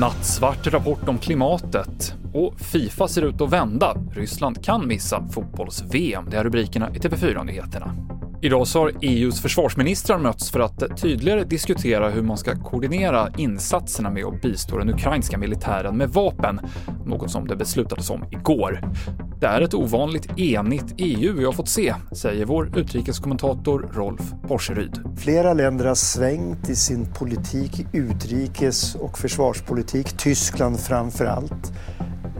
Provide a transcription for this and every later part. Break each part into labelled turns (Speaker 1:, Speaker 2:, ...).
Speaker 1: Nattsvart rapport om klimatet. Och Fifa ser ut att vända. Ryssland kan missa fotbolls-VM. Det är rubrikerna i TV4-nyheterna. Idag så har EUs försvarsministrar mötts för att tydligare diskutera hur man ska koordinera insatserna med att bistå den ukrainska militären med vapen, något som det beslutades om igår. Det är ett ovanligt enigt EU vi har fått se, säger vår utrikeskommentator Rolf Porseryd.
Speaker 2: Flera länder har svängt i sin politik, utrikes och försvarspolitik, Tyskland framför allt.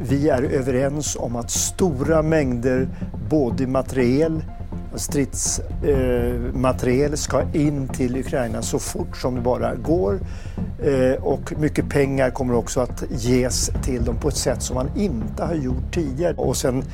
Speaker 2: Vi är överens om att stora mängder både materiel stridsmateriel ska in till Ukraina så fort som det bara går. Eh, och mycket pengar kommer också att ges till dem på ett sätt som man inte har gjort tidigare. Och sen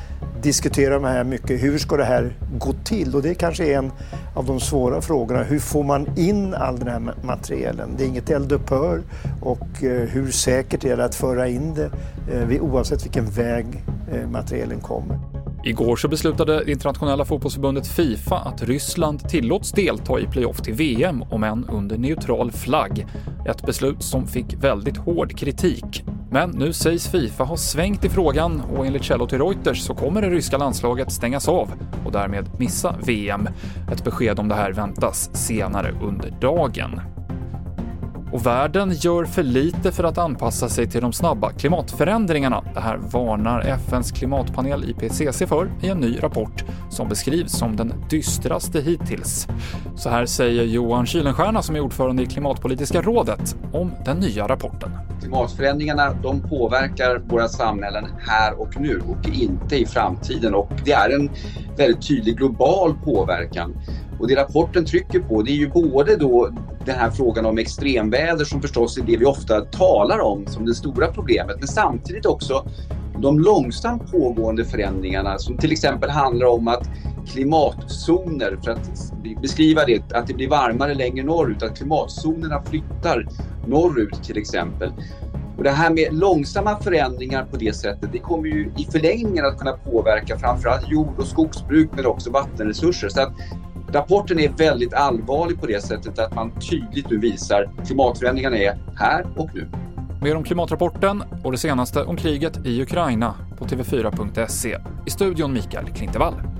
Speaker 2: diskuterar man här mycket, hur ska det här gå till? Och det kanske är en av de svåra frågorna. Hur får man in all den här materielen? Det är inget eldupphör och eh, hur säkert är det att föra in det eh, oavsett vilken väg eh, materielen kommer?
Speaker 1: Igår så beslutade det internationella fotbollsförbundet Fifa att Ryssland tillåts delta i playoff till VM, om än under neutral flagg. Ett beslut som fick väldigt hård kritik. Men nu sägs Fifa ha svängt i frågan och enligt källor till Reuters så kommer det ryska landslaget stängas av och därmed missa VM. Ett besked om det här väntas senare under dagen. Och världen gör för lite för att anpassa sig till de snabba klimatförändringarna. Det här varnar FNs klimatpanel IPCC för i en ny rapport som beskrivs som den dystraste hittills. Så här säger Johan Kylenstierna som är ordförande i Klimatpolitiska rådet om den nya rapporten.
Speaker 3: Klimatförändringarna de påverkar våra samhällen här och nu och inte i framtiden och det är en väldigt tydlig global påverkan. Och det rapporten trycker på det är ju både då den här frågan om extremväder som förstås är det vi ofta talar om som det stora problemet men samtidigt också de långsamt pågående förändringarna som till exempel handlar om att klimatzoner, för att beskriva det, att det blir varmare längre norrut, att klimatzonerna flyttar norrut till exempel. Och det här med långsamma förändringar på det sättet, det kommer ju i förlängningen att kunna påverka framförallt jord och skogsbruk men också vattenresurser. Så att Rapporten är väldigt allvarlig på det sättet att man tydligt nu visar klimatförändringarna är här och nu.
Speaker 1: Mer om klimatrapporten och det senaste om kriget i Ukraina på tv4.se. I studion Mikael Klintevall.